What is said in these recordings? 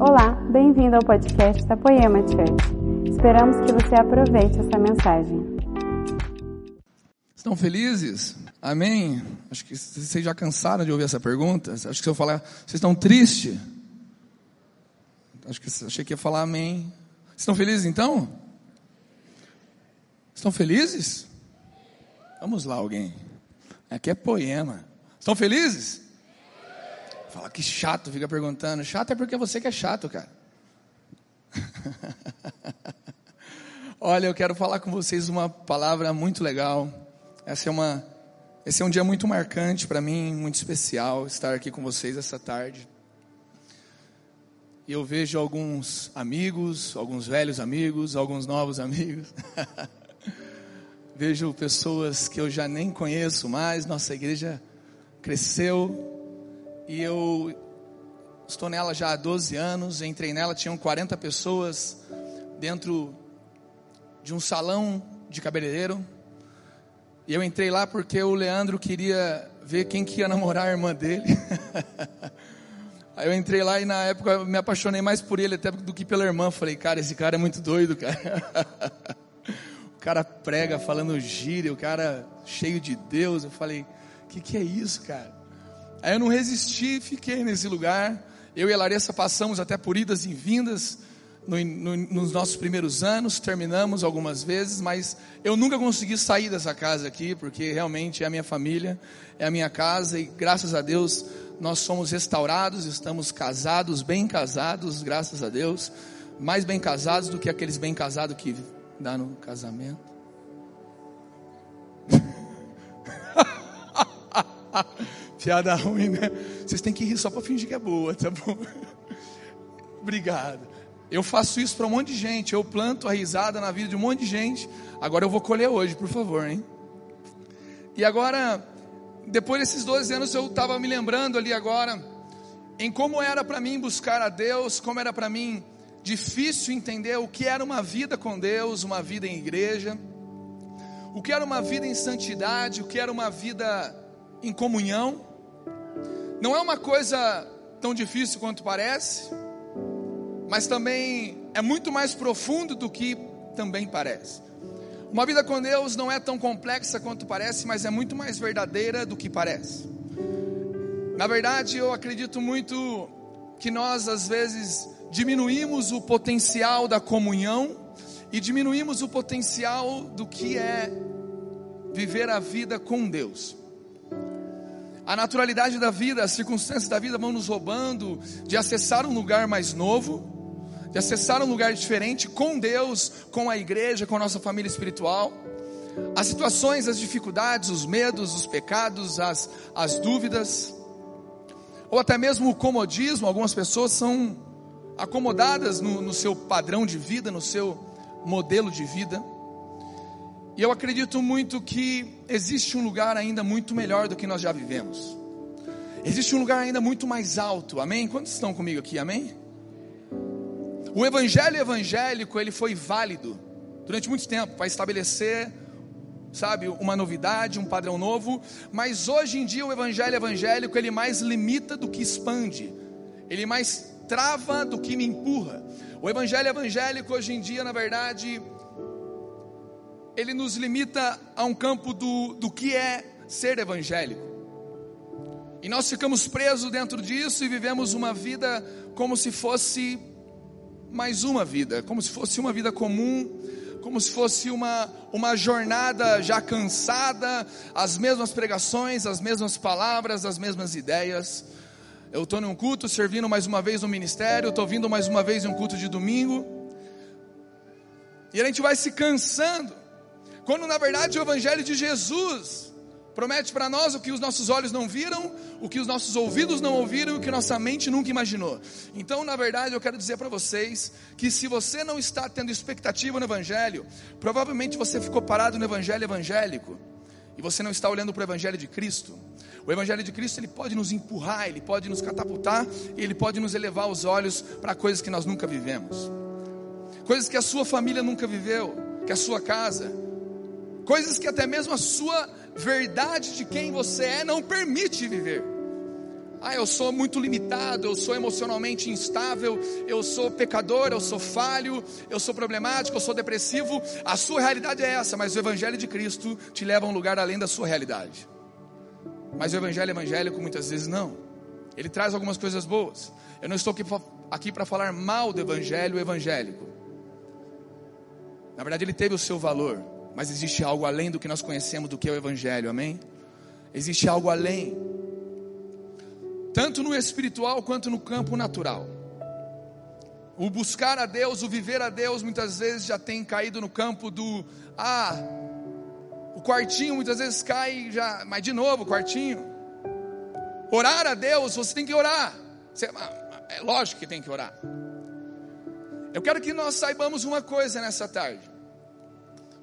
Olá, bem-vindo ao podcast da Poema Church. Esperamos que você aproveite essa mensagem. Estão felizes? Amém? Acho que vocês já cansaram de ouvir essa pergunta. Acho que se eu falar, vocês estão tristes? Acho que achei que ia falar amém. Estão felizes então? Estão felizes? Vamos lá, alguém. Aqui é poema. Estão felizes? Fala que chato, fica perguntando. Chato é porque você que é chato, cara. Olha, eu quero falar com vocês uma palavra muito legal. Essa é uma, esse é um dia muito marcante para mim, muito especial estar aqui com vocês essa tarde. E eu vejo alguns amigos, alguns velhos amigos, alguns novos amigos. vejo pessoas que eu já nem conheço mais. Nossa igreja cresceu, e eu estou nela já há 12 anos. Entrei nela, tinham 40 pessoas dentro de um salão de cabeleireiro. E eu entrei lá porque o Leandro queria ver quem que ia namorar a irmã dele. Aí eu entrei lá e na época eu me apaixonei mais por ele até do que pela irmã. Falei, cara, esse cara é muito doido, cara. o cara prega falando gíria, o cara cheio de Deus. Eu falei, o que, que é isso, cara? Aí eu não resisti, fiquei nesse lugar. Eu e a Larissa passamos até por idas e vindas no, no, nos nossos primeiros anos, terminamos algumas vezes, mas eu nunca consegui sair dessa casa aqui, porque realmente é a minha família, é a minha casa, e graças a Deus nós somos restaurados, estamos casados, bem casados, graças a Deus, mais bem casados do que aqueles bem casados que dá no casamento. Piada ruim, né? Vocês têm que rir só para fingir que é boa, tá bom? Obrigado. Eu faço isso para um monte de gente. Eu planto a risada na vida de um monte de gente. Agora eu vou colher hoje, por favor, hein? E agora, depois desses 12 anos, eu estava me lembrando ali agora em como era para mim buscar a Deus, como era para mim difícil entender o que era uma vida com Deus, uma vida em igreja, o que era uma vida em santidade, o que era uma vida em comunhão. Não é uma coisa tão difícil quanto parece, mas também é muito mais profundo do que também parece. Uma vida com Deus não é tão complexa quanto parece, mas é muito mais verdadeira do que parece. Na verdade, eu acredito muito que nós às vezes diminuímos o potencial da comunhão e diminuímos o potencial do que é viver a vida com Deus. A naturalidade da vida, as circunstâncias da vida vão nos roubando de acessar um lugar mais novo, de acessar um lugar diferente com Deus, com a igreja, com a nossa família espiritual. As situações, as dificuldades, os medos, os pecados, as, as dúvidas, ou até mesmo o comodismo. Algumas pessoas são acomodadas no, no seu padrão de vida, no seu modelo de vida. E eu acredito muito que existe um lugar ainda muito melhor do que nós já vivemos. Existe um lugar ainda muito mais alto. Amém? Quantos estão comigo aqui? Amém? O evangelho evangélico, ele foi válido durante muito tempo para estabelecer, sabe, uma novidade, um padrão novo, mas hoje em dia o evangelho evangélico, ele mais limita do que expande. Ele mais trava do que me empurra. O evangelho evangélico hoje em dia, na verdade, ele nos limita a um campo do, do que é ser evangélico. E nós ficamos presos dentro disso e vivemos uma vida como se fosse mais uma vida, como se fosse uma vida comum, como se fosse uma, uma jornada já cansada, as mesmas pregações, as mesmas palavras, as mesmas ideias. Eu estou num culto, servindo mais uma vez no ministério, estou vindo mais uma vez em um culto de domingo, e a gente vai se cansando. Quando na verdade o Evangelho de Jesus promete para nós o que os nossos olhos não viram, o que os nossos ouvidos não ouviram, o que nossa mente nunca imaginou. Então, na verdade, eu quero dizer para vocês que se você não está tendo expectativa no Evangelho, provavelmente você ficou parado no Evangelho evangélico e você não está olhando para o Evangelho de Cristo. O Evangelho de Cristo ele pode nos empurrar, ele pode nos catapultar, e ele pode nos elevar os olhos para coisas que nós nunca vivemos, coisas que a sua família nunca viveu, que a sua casa coisas que até mesmo a sua verdade de quem você é não permite viver. Ah, eu sou muito limitado, eu sou emocionalmente instável, eu sou pecador, eu sou falho, eu sou problemático, eu sou depressivo. A sua realidade é essa, mas o Evangelho de Cristo te leva a um lugar além da sua realidade. Mas o Evangelho evangélico muitas vezes não. Ele traz algumas coisas boas. Eu não estou aqui para falar mal do Evangelho evangélico. Na verdade, ele teve o seu valor, mas existe algo além do que nós conhecemos do que é o Evangelho, amém? Existe algo além tanto no espiritual quanto no campo natural. O buscar a Deus, o viver a Deus, muitas vezes já tem caído no campo do ah, o quartinho muitas vezes cai já, mas de novo, o quartinho. Orar a Deus, você tem que orar. Você, ah, é lógico que tem que orar. Eu quero que nós saibamos uma coisa nessa tarde.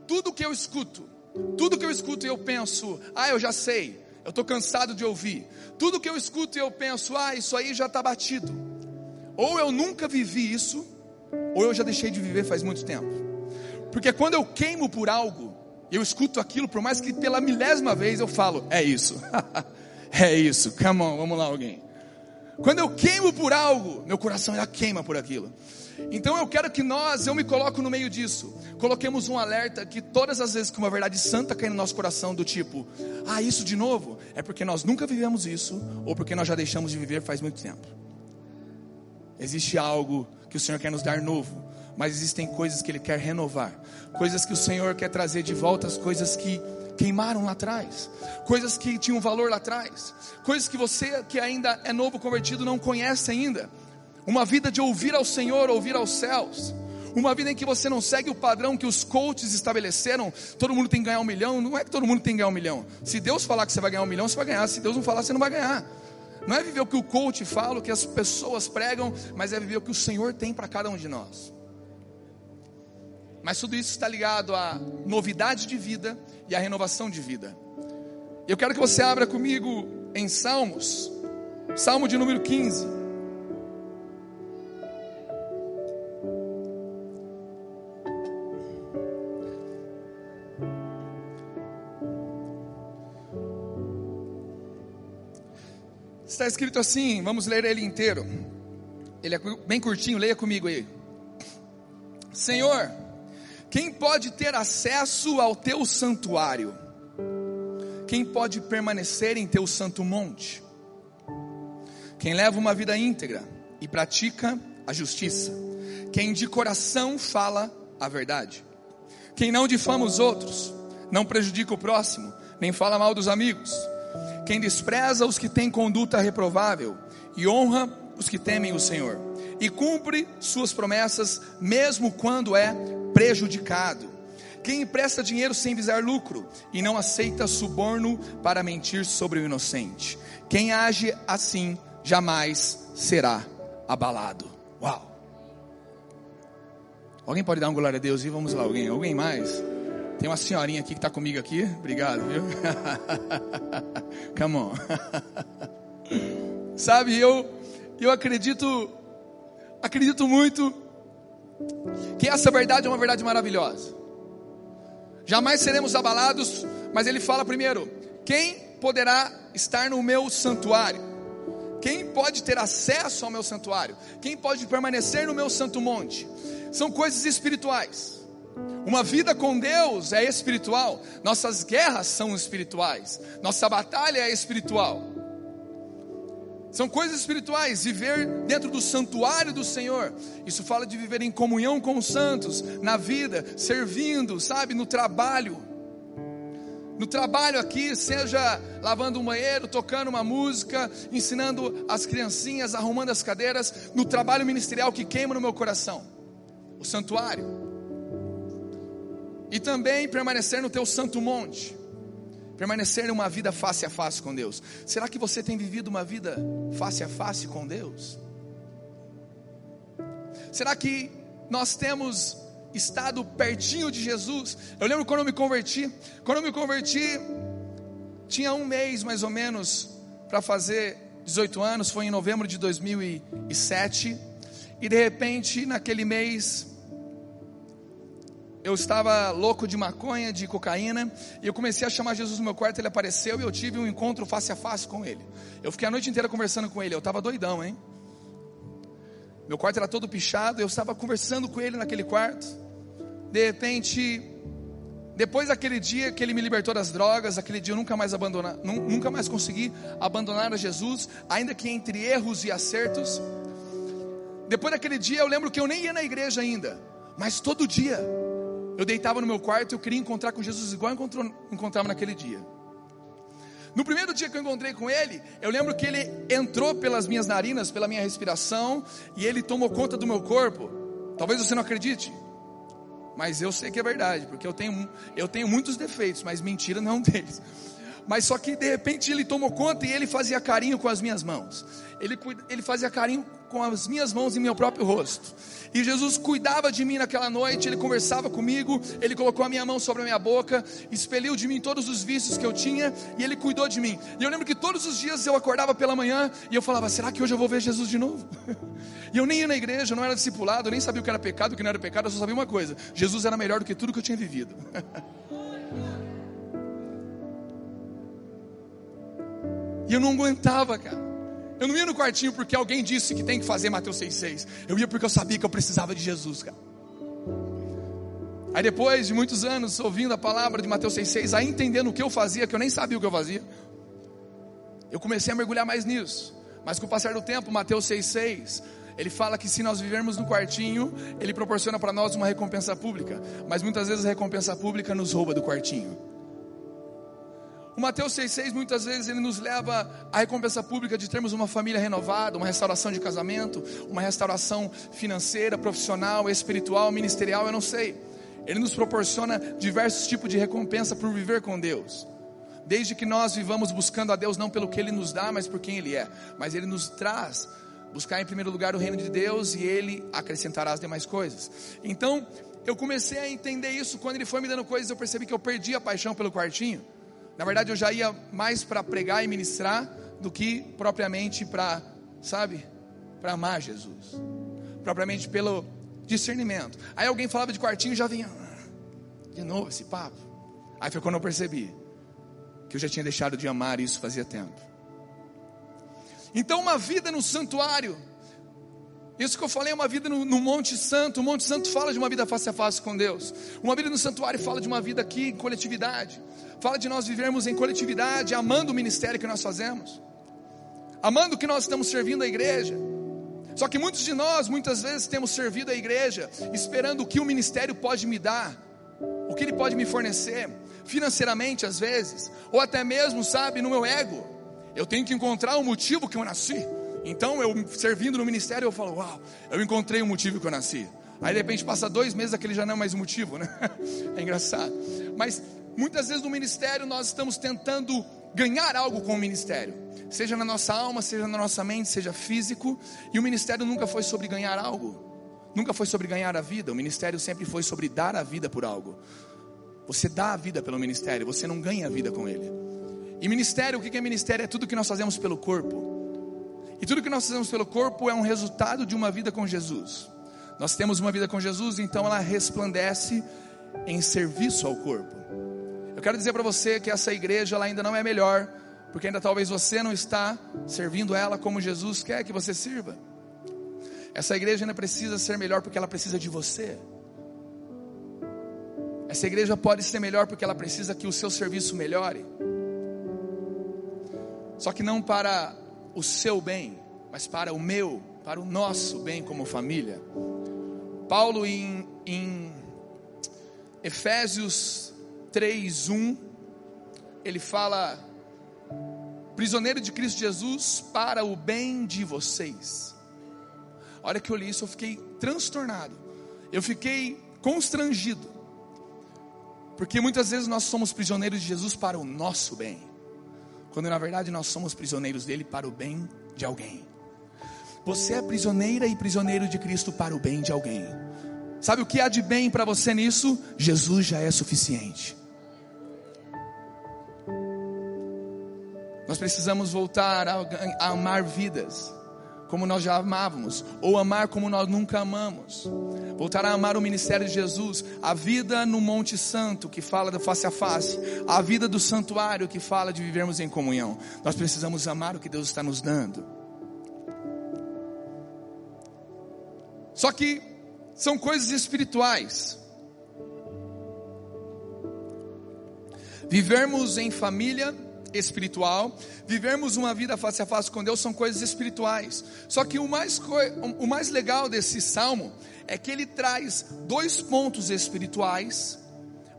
Tudo que eu escuto, tudo que eu escuto e eu penso, ah, eu já sei, eu estou cansado de ouvir. Tudo que eu escuto e eu penso, ah, isso aí já está batido. Ou eu nunca vivi isso, ou eu já deixei de viver faz muito tempo. Porque quando eu queimo por algo, eu escuto aquilo, por mais que pela milésima vez eu falo, é isso, é isso, come on, vamos lá alguém. Quando eu queimo por algo, meu coração já queima por aquilo. Então eu quero que nós, eu me coloco no meio disso, coloquemos um alerta que todas as vezes que uma verdade santa cai no nosso coração, do tipo, ah, isso de novo, é porque nós nunca vivemos isso, ou porque nós já deixamos de viver faz muito tempo. Existe algo que o Senhor quer nos dar novo, mas existem coisas que Ele quer renovar, coisas que o Senhor quer trazer de volta, as coisas que queimaram lá atrás, coisas que tinham valor lá atrás, coisas que você que ainda é novo convertido não conhece ainda uma vida de ouvir ao Senhor, ouvir aos céus, uma vida em que você não segue o padrão que os coaches estabeleceram, todo mundo tem que ganhar um milhão, não é que todo mundo tem que ganhar um milhão, se Deus falar que você vai ganhar um milhão, você vai ganhar, se Deus não falar, você não vai ganhar, não é viver o que o coach fala, o que as pessoas pregam, mas é viver o que o Senhor tem para cada um de nós. Mas tudo isso está ligado à novidade de vida e à renovação de vida. Eu quero que você abra comigo em Salmos, Salmo de número 15. Está escrito assim, vamos ler ele inteiro. Ele é bem curtinho, leia comigo aí. Senhor, quem pode ter acesso ao teu santuário? Quem pode permanecer em teu santo monte? Quem leva uma vida íntegra e pratica a justiça. Quem de coração fala a verdade. Quem não difama os outros, não prejudica o próximo, nem fala mal dos amigos quem despreza os que têm conduta reprovável e honra os que temem o Senhor, e cumpre suas promessas, mesmo quando é prejudicado. Quem empresta dinheiro sem visar lucro e não aceita suborno para mentir sobre o inocente. Quem age assim jamais será abalado. Uau! Alguém pode dar um glória a Deus e vamos lá, alguém? Alguém mais? Tem uma senhorinha aqui que está comigo aqui. Obrigado, viu? Come on. Sabe, eu, eu acredito, acredito muito que essa verdade é uma verdade maravilhosa. Jamais seremos abalados, mas ele fala primeiro: quem poderá estar no meu santuário? Quem pode ter acesso ao meu santuário? Quem pode permanecer no meu santo monte? São coisas espirituais. Uma vida com Deus é espiritual, nossas guerras são espirituais, nossa batalha é espiritual. São coisas espirituais, viver dentro do santuário do Senhor. Isso fala de viver em comunhão com os santos, na vida, servindo, sabe, no trabalho. No trabalho aqui, seja lavando um banheiro, tocando uma música, ensinando as criancinhas, arrumando as cadeiras, no trabalho ministerial que queima no meu coração. O santuário e também permanecer no teu santo monte. Permanecer em uma vida face a face com Deus. Será que você tem vivido uma vida face a face com Deus? Será que nós temos estado pertinho de Jesus? Eu lembro quando eu me converti. Quando eu me converti, tinha um mês mais ou menos para fazer 18 anos, foi em novembro de 2007. E de repente, naquele mês, eu estava louco de maconha, de cocaína, e eu comecei a chamar Jesus no meu quarto, ele apareceu e eu tive um encontro face a face com ele. Eu fiquei a noite inteira conversando com ele, eu estava doidão, hein? Meu quarto era todo pichado, eu estava conversando com ele naquele quarto. De repente, depois daquele dia que ele me libertou das drogas, aquele dia eu nunca mais abandonar, nunca mais consegui abandonar a Jesus, ainda que entre erros e acertos. Depois daquele dia eu lembro que eu nem ia na igreja ainda, mas todo dia eu deitava no meu quarto e eu queria encontrar com Jesus igual eu encontrava naquele dia. No primeiro dia que eu encontrei com ele, eu lembro que ele entrou pelas minhas narinas, pela minha respiração, e ele tomou conta do meu corpo. Talvez você não acredite, mas eu sei que é verdade, porque eu tenho, eu tenho muitos defeitos, mas mentira não é um deles. Mas só que de repente ele tomou conta e ele fazia carinho com as minhas mãos. Ele, ele fazia carinho com as minhas mãos em meu próprio rosto. E Jesus cuidava de mim naquela noite, ele conversava comigo, ele colocou a minha mão sobre a minha boca, expeliu de mim todos os vícios que eu tinha e ele cuidou de mim. E eu lembro que todos os dias eu acordava pela manhã e eu falava: será que hoje eu vou ver Jesus de novo? e eu nem ia na igreja, eu não era discipulado, nem sabia o que era pecado, o que não era pecado, eu só sabia uma coisa: Jesus era melhor do que tudo que eu tinha vivido. e eu não aguentava, cara. Eu não ia no quartinho porque alguém disse que tem que fazer Mateus 6,6. Eu ia porque eu sabia que eu precisava de Jesus, cara. Aí depois de muitos anos ouvindo a palavra de Mateus 6,6, aí entendendo o que eu fazia, que eu nem sabia o que eu fazia, eu comecei a mergulhar mais nisso. Mas com o passar do tempo, Mateus 6,6, ele fala que se nós vivermos no quartinho, ele proporciona para nós uma recompensa pública. Mas muitas vezes a recompensa pública nos rouba do quartinho. O Mateus 6,6 muitas vezes ele nos leva à recompensa pública de termos uma família renovada, uma restauração de casamento, uma restauração financeira, profissional, espiritual, ministerial, eu não sei. Ele nos proporciona diversos tipos de recompensa por viver com Deus. Desde que nós vivamos buscando a Deus não pelo que Ele nos dá, mas por quem Ele é. Mas Ele nos traz buscar em primeiro lugar o reino de Deus e Ele acrescentará as demais coisas. Então, eu comecei a entender isso quando Ele foi me dando coisas, eu percebi que eu perdi a paixão pelo quartinho. Na verdade, eu já ia mais para pregar e ministrar do que propriamente para, sabe, para amar Jesus. Propriamente pelo discernimento. Aí alguém falava de quartinho e já vinha, ah, de novo esse papo. Aí foi quando eu percebi que eu já tinha deixado de amar isso fazia tempo. Então, uma vida no santuário isso que eu falei é uma vida no, no, Monte Santo. O Monte Santo fala de uma vida face a face com Deus. Uma vida no santuário fala de uma vida aqui em coletividade. Fala de nós vivermos em coletividade, amando o ministério que nós fazemos, amando que nós estamos servindo a igreja. Só que muitos de nós, muitas vezes, temos servido a igreja, esperando o que o ministério pode me dar, o que ele pode me fornecer, financeiramente às vezes, ou até mesmo, sabe, no meu ego. Eu tenho que encontrar o motivo que eu nasci. Então, eu servindo no ministério, eu falo, uau, eu encontrei o motivo que eu nasci. Aí de repente passa dois meses, aquele já não é mais o motivo, né? É engraçado. Mas muitas vezes no ministério nós estamos tentando ganhar algo com o ministério, seja na nossa alma, seja na nossa mente, seja físico. E o ministério nunca foi sobre ganhar algo, nunca foi sobre ganhar a vida. O ministério sempre foi sobre dar a vida por algo. Você dá a vida pelo ministério, você não ganha a vida com ele. E ministério, o que é ministério? É tudo que nós fazemos pelo corpo. E tudo que nós fazemos pelo corpo é um resultado de uma vida com Jesus. Nós temos uma vida com Jesus, então ela resplandece em serviço ao corpo. Eu quero dizer para você que essa igreja ainda não é melhor, porque ainda talvez você não está servindo ela como Jesus quer que você sirva. Essa igreja ainda precisa ser melhor porque ela precisa de você. Essa igreja pode ser melhor porque ela precisa que o seu serviço melhore. Só que não para o seu bem, mas para o meu, para o nosso bem como família. Paulo em, em Efésios 3:1 ele fala prisioneiro de Cristo Jesus para o bem de vocês. Olha que eu li isso, eu fiquei transtornado. Eu fiquei constrangido. Porque muitas vezes nós somos prisioneiros de Jesus para o nosso bem quando na verdade nós somos prisioneiros dele para o bem de alguém. Você é prisioneira e prisioneiro de Cristo para o bem de alguém. Sabe o que há de bem para você nisso? Jesus já é suficiente. Nós precisamos voltar a, a amar vidas, como nós já amávamos, ou amar como nós nunca amamos. Voltar a amar o ministério de Jesus, a vida no Monte Santo, que fala do face a face, a vida do santuário, que fala de vivermos em comunhão. Nós precisamos amar o que Deus está nos dando. Só que são coisas espirituais. Vivermos em família espiritual, vivermos uma vida face a face com Deus são coisas espirituais. Só que o mais, o mais legal desse salmo é que ele traz dois pontos espirituais,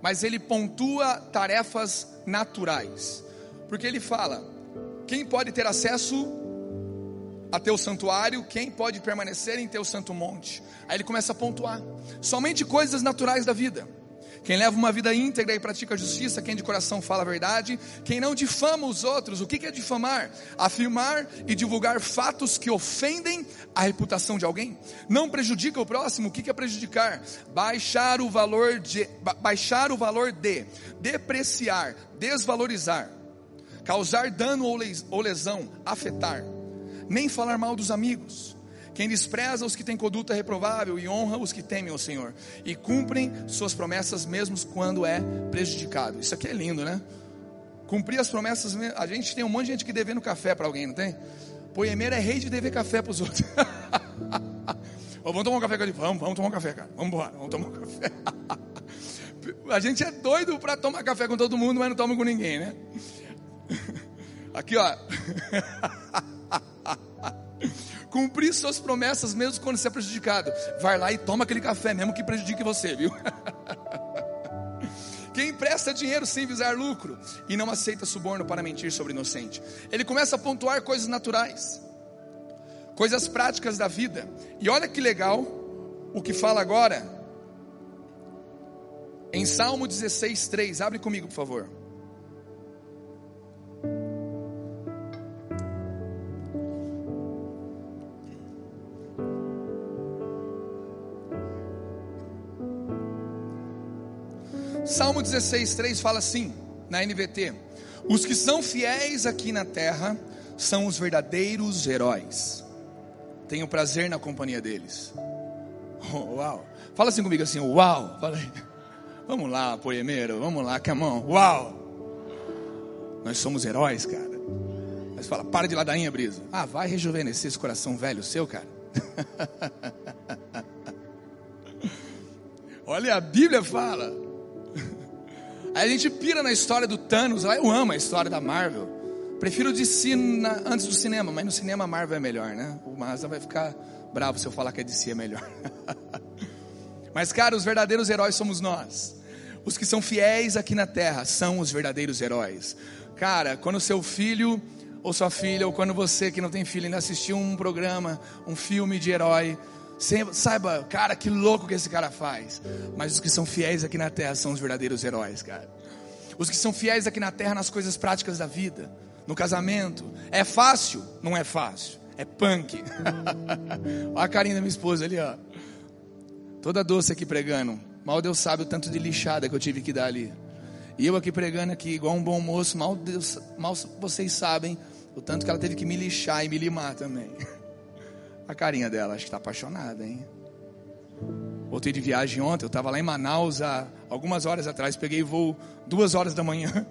mas ele pontua tarefas naturais. Porque ele fala: quem pode ter acesso a teu santuário, quem pode permanecer em teu santo monte? Aí ele começa a pontuar somente coisas naturais da vida. Quem leva uma vida íntegra e pratica a justiça, quem de coração fala a verdade, quem não difama os outros. O que é difamar? Afirmar e divulgar fatos que ofendem a reputação de alguém. Não prejudica o próximo. O que é prejudicar? Baixar o valor de, baixar o valor de, depreciar, desvalorizar, causar dano ou lesão, afetar. Nem falar mal dos amigos quem despreza os que têm conduta reprovável e honra os que temem o Senhor e cumprem suas promessas mesmo quando é prejudicado. Isso aqui é lindo, né? Cumprir as promessas. A gente tem um monte de gente que devendo café para alguém, não tem? Poemeiro é rei de dever café para os outros. vamos tomar um café, cara. Vamos, vamos tomar um café, cara. Vamos embora, vamos tomar um café. A gente é doido para tomar café com todo mundo, mas não toma com ninguém, né? Aqui, ó. Cumprir suas promessas mesmo quando você é prejudicado. Vai lá e toma aquele café mesmo que prejudique você, viu? Quem empresta dinheiro sem visar lucro e não aceita suborno para mentir sobre inocente. Ele começa a pontuar coisas naturais, coisas práticas da vida. E olha que legal o que fala agora em Salmo 16, 3. Abre comigo, por favor. Salmo 16, 3 fala assim, na NVT: Os que são fiéis aqui na terra são os verdadeiros heróis. Tenho prazer na companhia deles. Oh, uau! Fala assim comigo assim, uau! Fala aí. Vamos lá, poemeiro, vamos lá, camão, uau! Nós somos heróis, cara. Mas fala, para de ladainha, brisa. Ah, vai rejuvenescer esse coração velho seu, cara. Olha, a Bíblia fala Aí a gente pira na história do Thanos, eu amo a história da Marvel. Prefiro de cine, antes do cinema, mas no cinema a Marvel é melhor, né? O Mazda vai ficar bravo se eu falar que a DC é melhor. mas, cara, os verdadeiros heróis somos nós. Os que são fiéis aqui na terra são os verdadeiros heróis. Cara, quando seu filho ou sua filha, ou quando você que não tem filho ainda assistiu um programa, um filme de herói, Saiba, cara, que louco que esse cara faz. Mas os que são fiéis aqui na terra são os verdadeiros heróis, cara. Os que são fiéis aqui na terra nas coisas práticas da vida, no casamento. É fácil? Não é fácil. É punk. Olha a carinha da minha esposa ali, ó. Toda doce aqui pregando. Mal Deus sabe o tanto de lixada que eu tive que dar ali. E eu aqui pregando aqui, igual um bom moço, mal, Deus, mal vocês sabem o tanto que ela teve que me lixar e me limar também. A carinha dela, acho que está apaixonada, hein? Voltei de viagem ontem, eu estava lá em Manaus há algumas horas atrás, peguei voo duas horas da manhã.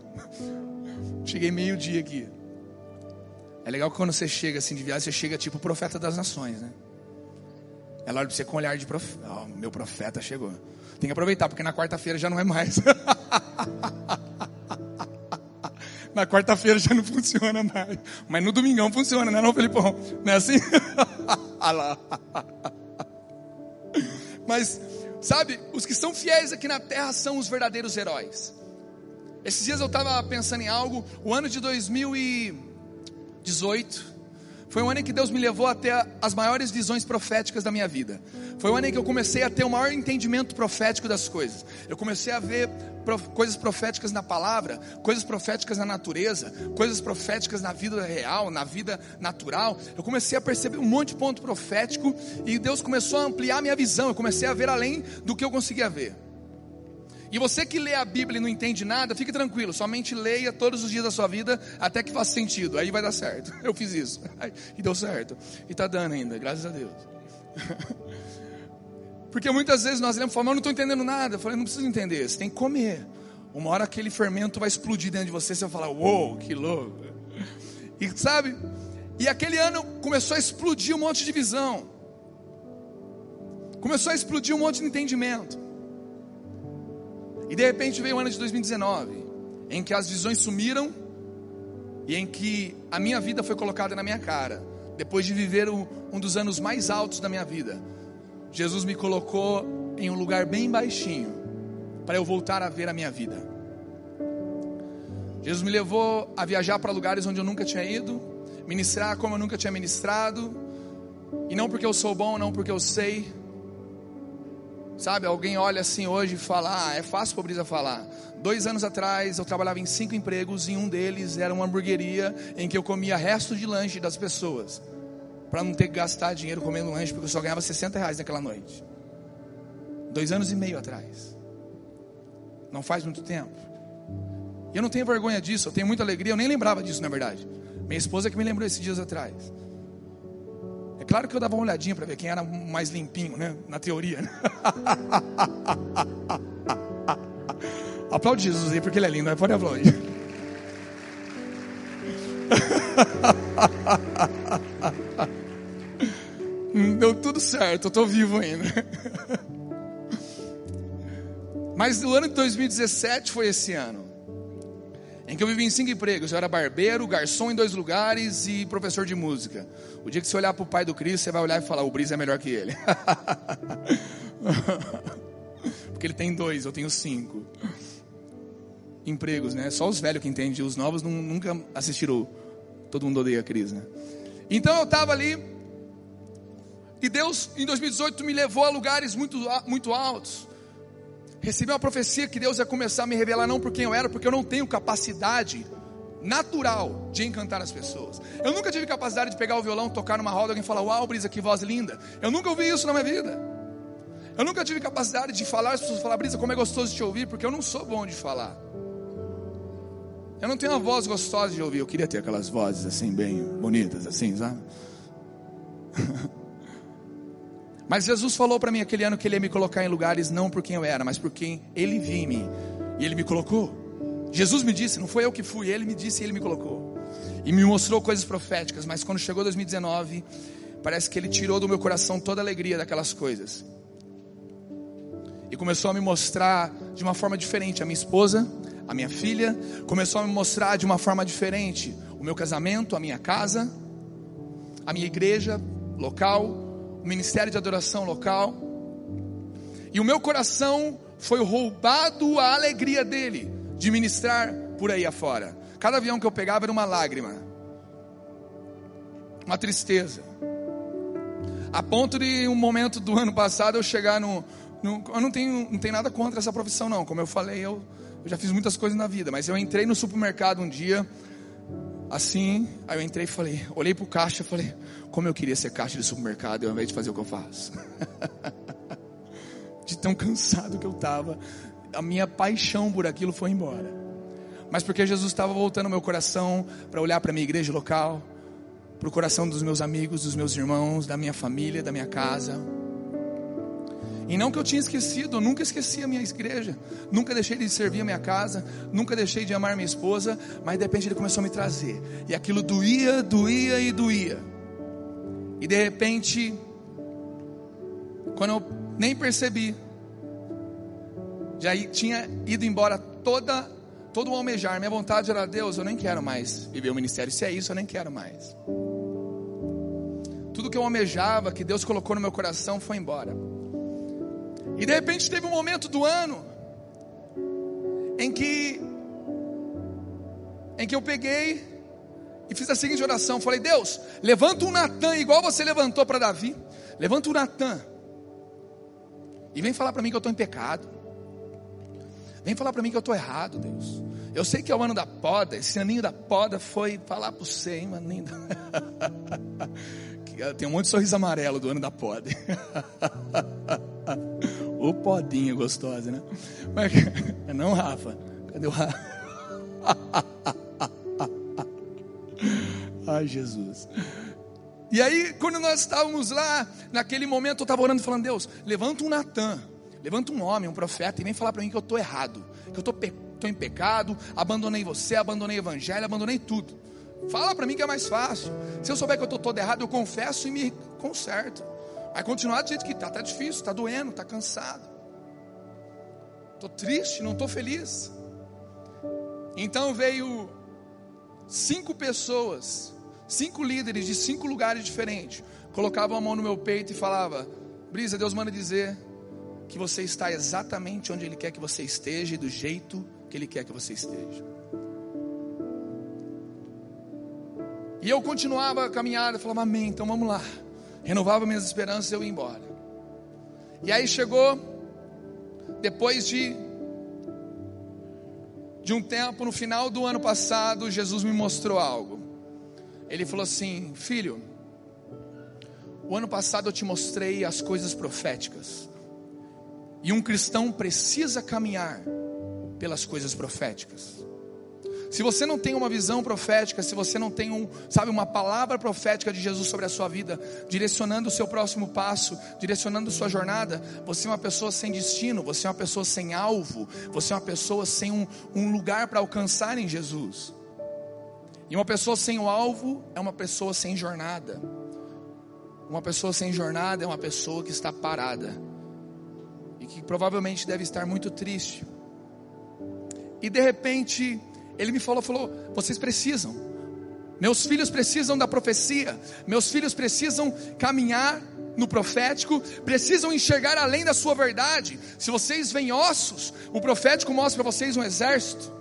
Cheguei meio-dia aqui. É legal que quando você chega assim de viagem, você chega tipo profeta das nações, né? Ela olha para você com um olhar de profeta. Oh, meu profeta chegou. Tem que aproveitar, porque na quarta-feira já não é mais. na quarta-feira já não funciona mais. Mas no domingão funciona, né, não, Felipão? Não é assim? lá. Mas, sabe, os que são fiéis aqui na terra são os verdadeiros heróis. Esses dias eu estava pensando em algo, o ano de 2018 foi um ano em que Deus me levou até as maiores visões proféticas da minha vida. Foi um ano em que eu comecei a ter o maior entendimento profético das coisas. Eu comecei a ver prof... coisas proféticas na palavra, coisas proféticas na natureza, coisas proféticas na vida real, na vida natural. Eu comecei a perceber um monte de ponto profético e Deus começou a ampliar minha visão. Eu comecei a ver além do que eu conseguia ver. E você que lê a Bíblia e não entende nada, fique tranquilo, somente leia todos os dias da sua vida até que faça sentido, aí vai dar certo. Eu fiz isso, e deu certo, e está dando ainda, graças a Deus. Porque muitas vezes nós lemos e falamos, eu não estou entendendo nada. Eu falei, não precisa entender, você tem que comer. Uma hora aquele fermento vai explodir dentro de você, você vai falar, uou, wow, que louco. E sabe, e aquele ano começou a explodir um monte de visão. Começou a explodir um monte de entendimento. E de repente veio o ano de 2019, em que as visões sumiram e em que a minha vida foi colocada na minha cara. Depois de viver um, um dos anos mais altos da minha vida, Jesus me colocou em um lugar bem baixinho para eu voltar a ver a minha vida. Jesus me levou a viajar para lugares onde eu nunca tinha ido, ministrar como eu nunca tinha ministrado, e não porque eu sou bom, não porque eu sei, Sabe, alguém olha assim hoje e fala: Ah, é fácil Brisa falar. Dois anos atrás eu trabalhava em cinco empregos e um deles era uma hamburgueria em que eu comia resto de lanche das pessoas. Para não ter que gastar dinheiro comendo lanche, porque eu só ganhava 60 reais naquela noite. Dois anos e meio atrás. Não faz muito tempo. E eu não tenho vergonha disso, eu tenho muita alegria, eu nem lembrava disso na verdade. Minha esposa que me lembrou esses dias atrás. Claro que eu dava uma olhadinha para ver quem era mais limpinho, né? Na teoria. Né? Aplaude Jesus aí, porque ele é lindo, né? Pode aplaudir. Deu tudo certo, eu estou vivo ainda. Mas o ano de 2017 foi esse ano em que eu vivi em cinco empregos. Eu era barbeiro, garçom em dois lugares e professor de música. O dia que você olhar para o pai do Cristo, você vai olhar e falar: o Brisa é melhor que ele. Porque ele tem dois, eu tenho cinco empregos, né? Só os velhos que entendem, os novos nunca assistiram. Todo mundo odeia a Cris, né? Então eu estava ali e Deus em 2018 me levou a lugares muito, muito altos. Recebi uma profecia que Deus ia começar a me revelar não por quem eu era, porque eu não tenho capacidade natural de encantar as pessoas. Eu nunca tive capacidade de pegar o violão, tocar numa roda alguém falar: "Uau, Brisa, que voz linda". Eu nunca ouvi isso na minha vida. Eu nunca tive capacidade de falar, as pessoas falar: "Brisa, como é gostoso de te ouvir", porque eu não sou bom de falar. Eu não tenho uma voz gostosa de ouvir. Eu queria ter aquelas vozes assim bem bonitas assim, sabe? Mas Jesus falou para mim aquele ano que ele ia me colocar em lugares não por quem eu era, mas por quem ele viu em mim. E ele me colocou. Jesus me disse, não foi eu que fui, ele me disse e ele me colocou. E me mostrou coisas proféticas, mas quando chegou 2019, parece que ele tirou do meu coração toda a alegria daquelas coisas. E começou a me mostrar de uma forma diferente a minha esposa, a minha filha, começou a me mostrar de uma forma diferente o meu casamento, a minha casa, a minha igreja local, o ministério de adoração local. E o meu coração foi roubado a alegria dele de ministrar por aí afora. Cada avião que eu pegava era uma lágrima, uma tristeza. A ponto de um momento do ano passado eu chegar no. no eu não tenho, não tenho nada contra essa profissão, não. Como eu falei, eu, eu já fiz muitas coisas na vida, mas eu entrei no supermercado um dia assim, aí eu entrei e falei, olhei pro caixa e falei, como eu queria ser caixa de supermercado ao invés de fazer o que eu faço. de tão cansado que eu estava, a minha paixão por aquilo foi embora. Mas porque Jesus estava voltando meu coração para olhar para a minha igreja local, para o coração dos meus amigos, dos meus irmãos, da minha família, da minha casa. E não que eu tinha esquecido, eu nunca esqueci a minha igreja, nunca deixei de servir a minha casa, nunca deixei de amar minha esposa, mas de repente ele começou a me trazer, e aquilo doía, doía e doía. E de repente, quando eu nem percebi, já tinha ido embora toda todo o almejar, minha vontade era Deus, eu nem quero mais viver o ministério, se é isso, eu nem quero mais. Tudo que eu almejava, que Deus colocou no meu coração, foi embora. E de repente teve um momento do ano em que em que eu peguei e fiz a seguinte oração, falei: "Deus, levanta um Natan igual você levantou para Davi. Levanta um Natan. E vem falar para mim que eu estou em pecado. Vem falar para mim que eu estou errado, Deus. Eu sei que é o ano da poda, esse aninho da poda foi falar para você, hein, maninho. Tem um monte de sorriso amarelo do ano da poda. O podinho gostosa, né? Mas, não, Rafa. Cadê o Rafa? Jesus. E aí, quando nós estávamos lá, naquele momento, eu estava orando falando, Deus, levanta um Natan, levanta um homem, um profeta, e vem falar para mim que eu estou errado, que eu estou pe em pecado, abandonei você, abandonei o evangelho, abandonei tudo. Fala para mim que é mais fácil. Se eu souber que eu estou todo errado, eu confesso e me conserto. Vai continuar do jeito que está, está difícil, está doendo, está cansado. Estou triste, não estou feliz. Então veio cinco pessoas cinco líderes de cinco lugares diferentes colocavam a mão no meu peito e falava: Brisa, Deus manda dizer que você está exatamente onde Ele quer que você esteja e do jeito que Ele quer que você esteja. E eu continuava a caminhada, falava, amém, então vamos lá. Renovava minhas esperanças e eu ia embora. E aí chegou, depois de, de um tempo, no final do ano passado, Jesus me mostrou algo. Ele falou assim: Filho, o ano passado eu te mostrei as coisas proféticas. E um cristão precisa caminhar pelas coisas proféticas. Se você não tem uma visão profética, se você não tem um, sabe, uma palavra profética de Jesus sobre a sua vida, direcionando o seu próximo passo, direcionando sua jornada, você é uma pessoa sem destino, você é uma pessoa sem alvo, você é uma pessoa sem um, um lugar para alcançar em Jesus. E uma pessoa sem o alvo é uma pessoa sem jornada. Uma pessoa sem jornada é uma pessoa que está parada e que provavelmente deve estar muito triste. E de repente, ele me falou, falou: "Vocês precisam. Meus filhos precisam da profecia. Meus filhos precisam caminhar no profético, precisam enxergar além da sua verdade. Se vocês veem ossos, o profético mostra para vocês um exército.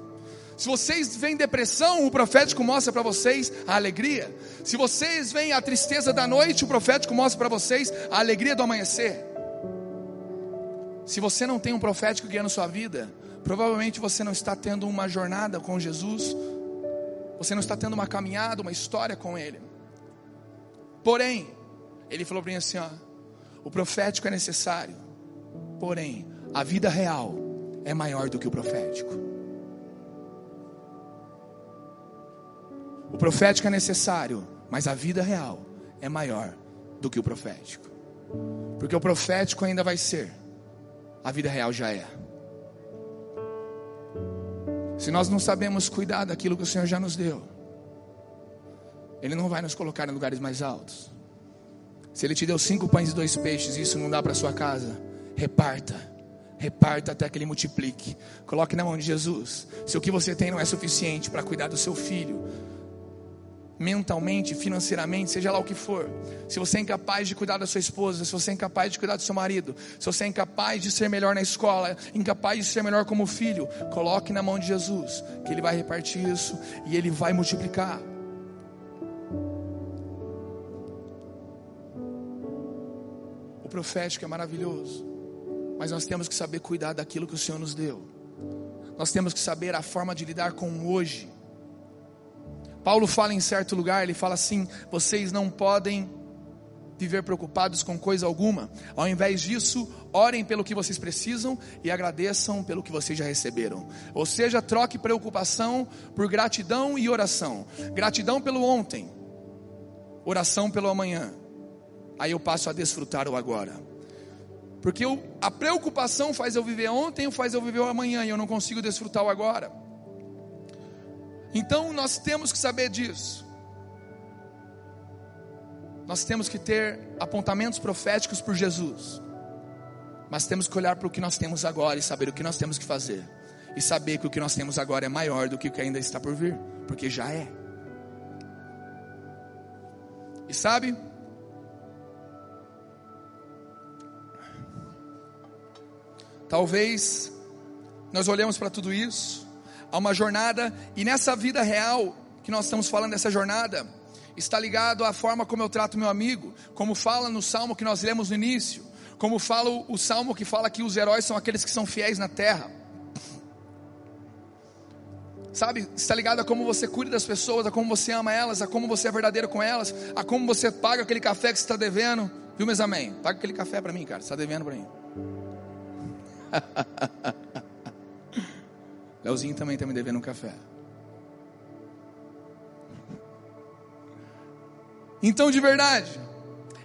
Se vocês veem depressão, o profético mostra para vocês a alegria. Se vocês veem a tristeza da noite, o profético mostra para vocês a alegria do amanhecer. Se você não tem um profético guiando sua vida, provavelmente você não está tendo uma jornada com Jesus, você não está tendo uma caminhada, uma história com Ele. Porém, Ele falou para mim assim: ó, o profético é necessário, porém, a vida real é maior do que o profético. O profético é necessário, mas a vida real é maior do que o profético. Porque o profético ainda vai ser, a vida real já é. Se nós não sabemos cuidar daquilo que o Senhor já nos deu, Ele não vai nos colocar em lugares mais altos. Se Ele te deu cinco pães e dois peixes, e isso não dá para sua casa, reparta. Reparta até que ele multiplique. Coloque na mão de Jesus. Se o que você tem não é suficiente para cuidar do seu filho, mentalmente, financeiramente, seja lá o que for, se você é incapaz de cuidar da sua esposa, se você é incapaz de cuidar do seu marido, se você é incapaz de ser melhor na escola, incapaz de ser melhor como filho, coloque na mão de Jesus, que Ele vai repartir isso e Ele vai multiplicar. O profético é maravilhoso, mas nós temos que saber cuidar daquilo que o Senhor nos deu. Nós temos que saber a forma de lidar com hoje Paulo fala em certo lugar, ele fala assim: vocês não podem viver preocupados com coisa alguma. Ao invés disso, orem pelo que vocês precisam e agradeçam pelo que vocês já receberam. Ou seja, troque preocupação por gratidão e oração. Gratidão pelo ontem, oração pelo amanhã. Aí eu passo a desfrutar o agora. Porque eu, a preocupação faz eu viver ontem, faz eu viver o amanhã e eu não consigo desfrutar o agora. Então nós temos que saber disso. Nós temos que ter apontamentos proféticos por Jesus. Mas temos que olhar para o que nós temos agora e saber o que nós temos que fazer. E saber que o que nós temos agora é maior do que o que ainda está por vir, porque já é. E sabe? Talvez nós olhamos para tudo isso a uma jornada, e nessa vida real que nós estamos falando dessa jornada, está ligado à forma como eu trato meu amigo, como fala no salmo que nós lemos no início, como fala o salmo que fala que os heróis são aqueles que são fiéis na terra. Sabe, está ligado a como você cuida das pessoas, a como você ama elas, a como você é verdadeiro com elas, a como você paga aquele café que você está devendo. Viu, meus amém? Paga aquele café para mim, cara, você está devendo para mim. Leozinho também está me devendo um café. Então, de verdade,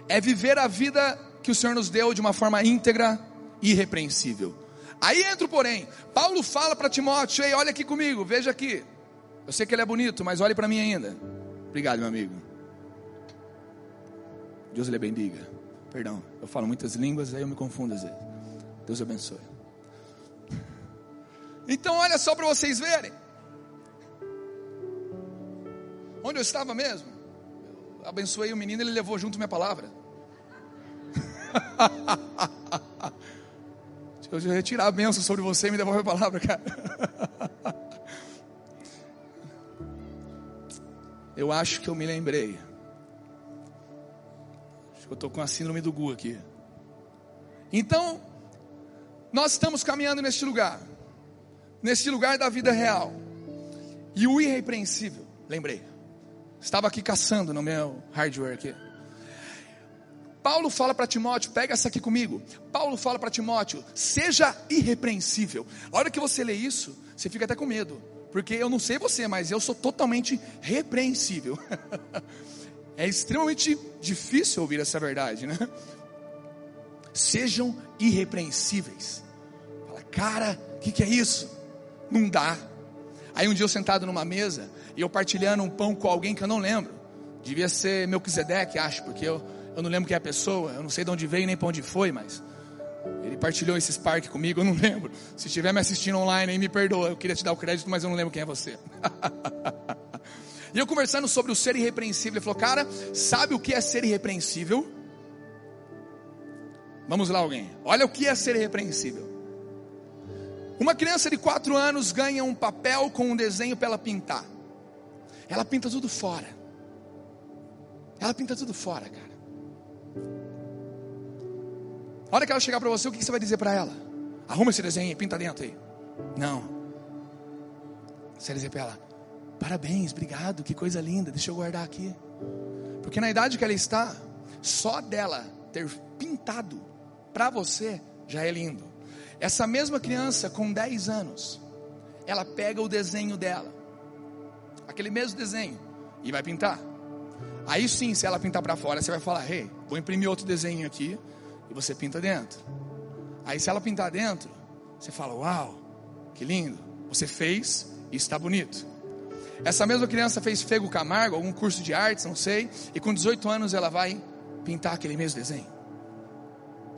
é viver a vida que o Senhor nos deu de uma forma íntegra e irrepreensível. Aí entra o porém. Paulo fala para Timóteo: Ei, olha aqui comigo, veja aqui. Eu sei que ele é bonito, mas olhe para mim ainda. Obrigado, meu amigo. Deus lhe bendiga. Perdão, eu falo muitas línguas, aí eu me confundo às vezes. Deus abençoe. Então, olha só para vocês verem. Onde eu estava mesmo? Eu abençoei o menino, ele levou junto minha palavra. Deixa eu retirar a bênção sobre você e me devolver a palavra, cara. Eu acho que eu me lembrei. Acho que eu estou com a síndrome do Gu aqui. Então, nós estamos caminhando neste lugar, neste lugar da vida real. E o irrepreensível, lembrei. Estava aqui caçando no meu hardware aqui. Paulo fala para Timóteo, pega essa aqui comigo. Paulo fala para Timóteo, seja irrepreensível. A hora que você lê isso, você fica até com medo, porque eu não sei você, mas eu sou totalmente repreensível. é extremamente difícil ouvir essa verdade, né? Sejam irrepreensíveis. Fala, cara, o que, que é isso? Não dá. Aí um dia eu sentado numa mesa e eu partilhando um pão com alguém que eu não lembro. Devia ser Melquisedeque, acho, porque eu eu não lembro quem é a pessoa, eu não sei de onde veio nem para onde foi, mas ele partilhou esse Spark comigo, eu não lembro. Se estiver me assistindo online aí, me perdoa, eu queria te dar o crédito, mas eu não lembro quem é você. e eu conversando sobre o ser irrepreensível, ele falou: Cara, sabe o que é ser irrepreensível? Vamos lá, alguém. Olha o que é ser irrepreensível. Uma criança de 4 anos ganha um papel com um desenho para ela pintar. Ela pinta tudo fora. Ela pinta tudo fora, cara. A hora que ela chegar para você, o que você vai dizer para ela? Arruma esse desenho, pinta dentro aí. Não. Você vai dizer para ela: Parabéns, obrigado, que coisa linda, deixa eu guardar aqui. Porque na idade que ela está, só dela ter pintado para você já é lindo. Essa mesma criança com 10 anos, ela pega o desenho dela, aquele mesmo desenho, e vai pintar. Aí sim, se ela pintar para fora, você vai falar: Hey, vou imprimir outro desenho aqui e você pinta dentro. Aí se ela pintar dentro, você fala: Uau, que lindo! Você fez e está bonito. Essa mesma criança fez Fego Camargo, algum curso de artes, não sei, e com 18 anos ela vai pintar aquele mesmo desenho.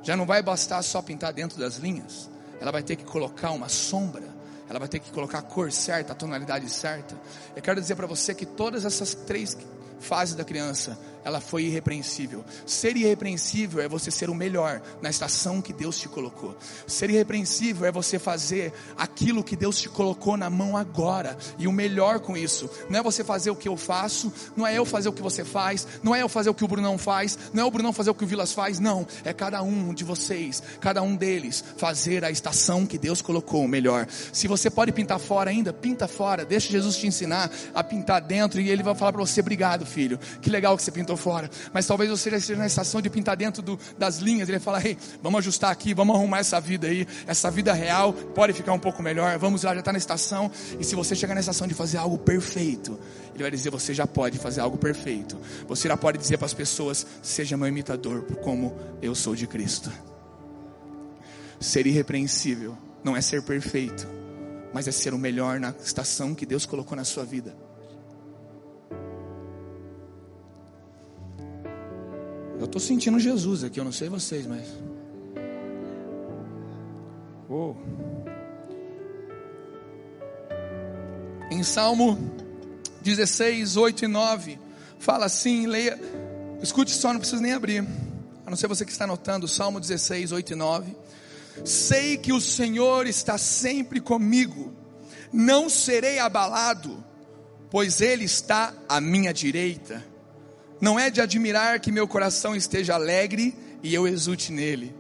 Já não vai bastar só pintar dentro das linhas, ela vai ter que colocar uma sombra, ela vai ter que colocar a cor certa, a tonalidade certa. Eu quero dizer para você que todas essas três fases da criança ela foi irrepreensível. Ser irrepreensível é você ser o melhor na estação que Deus te colocou. Ser irrepreensível é você fazer aquilo que Deus te colocou na mão agora e o melhor com isso. Não é você fazer o que eu faço, não é eu fazer o que você faz, não é eu fazer o que o Brunão faz, não é o Brunão fazer o que o Vilas faz, não. É cada um de vocês, cada um deles fazer a estação que Deus colocou o melhor. Se você pode pintar fora ainda, pinta fora. Deixa Jesus te ensinar a pintar dentro e ele vai falar para você: "Obrigado, filho. Que legal que você pintou fora, mas talvez você já esteja na estação de pintar dentro do, das linhas. Ele fala: Ei, vamos ajustar aqui, vamos arrumar essa vida aí, essa vida real pode ficar um pouco melhor. Vamos lá, já está na estação. E se você chegar na estação de fazer algo perfeito, ele vai dizer: Você já pode fazer algo perfeito. Você já pode dizer para as pessoas: Seja meu imitador, como eu sou de Cristo. Ser irrepreensível não é ser perfeito, mas é ser o melhor na estação que Deus colocou na sua vida. Eu estou sentindo Jesus aqui, eu não sei vocês, mas. Oh. Em Salmo 16, 8 e 9, fala assim, leia, escute só, não precisa nem abrir, a não ser você que está anotando, Salmo 16, 8 e 9. Sei que o Senhor está sempre comigo, não serei abalado, pois Ele está à minha direita não é de admirar que meu coração esteja alegre e eu exulte nele.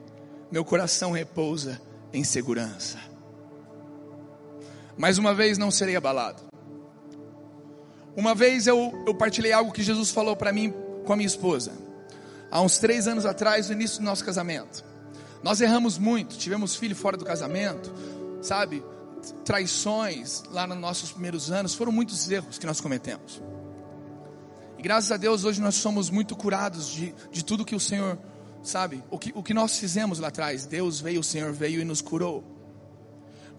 Meu coração repousa em segurança. Mais uma vez não serei abalado. Uma vez eu, eu partilhei algo que Jesus falou para mim com a minha esposa. Há uns três anos atrás, no início do nosso casamento. Nós erramos muito, tivemos filho fora do casamento, sabe? Traições lá nos nossos primeiros anos, foram muitos erros que nós cometemos. E graças a Deus hoje nós somos muito curados de, de tudo que o Senhor, sabe? O que, o que nós fizemos lá atrás. Deus veio, o Senhor veio e nos curou.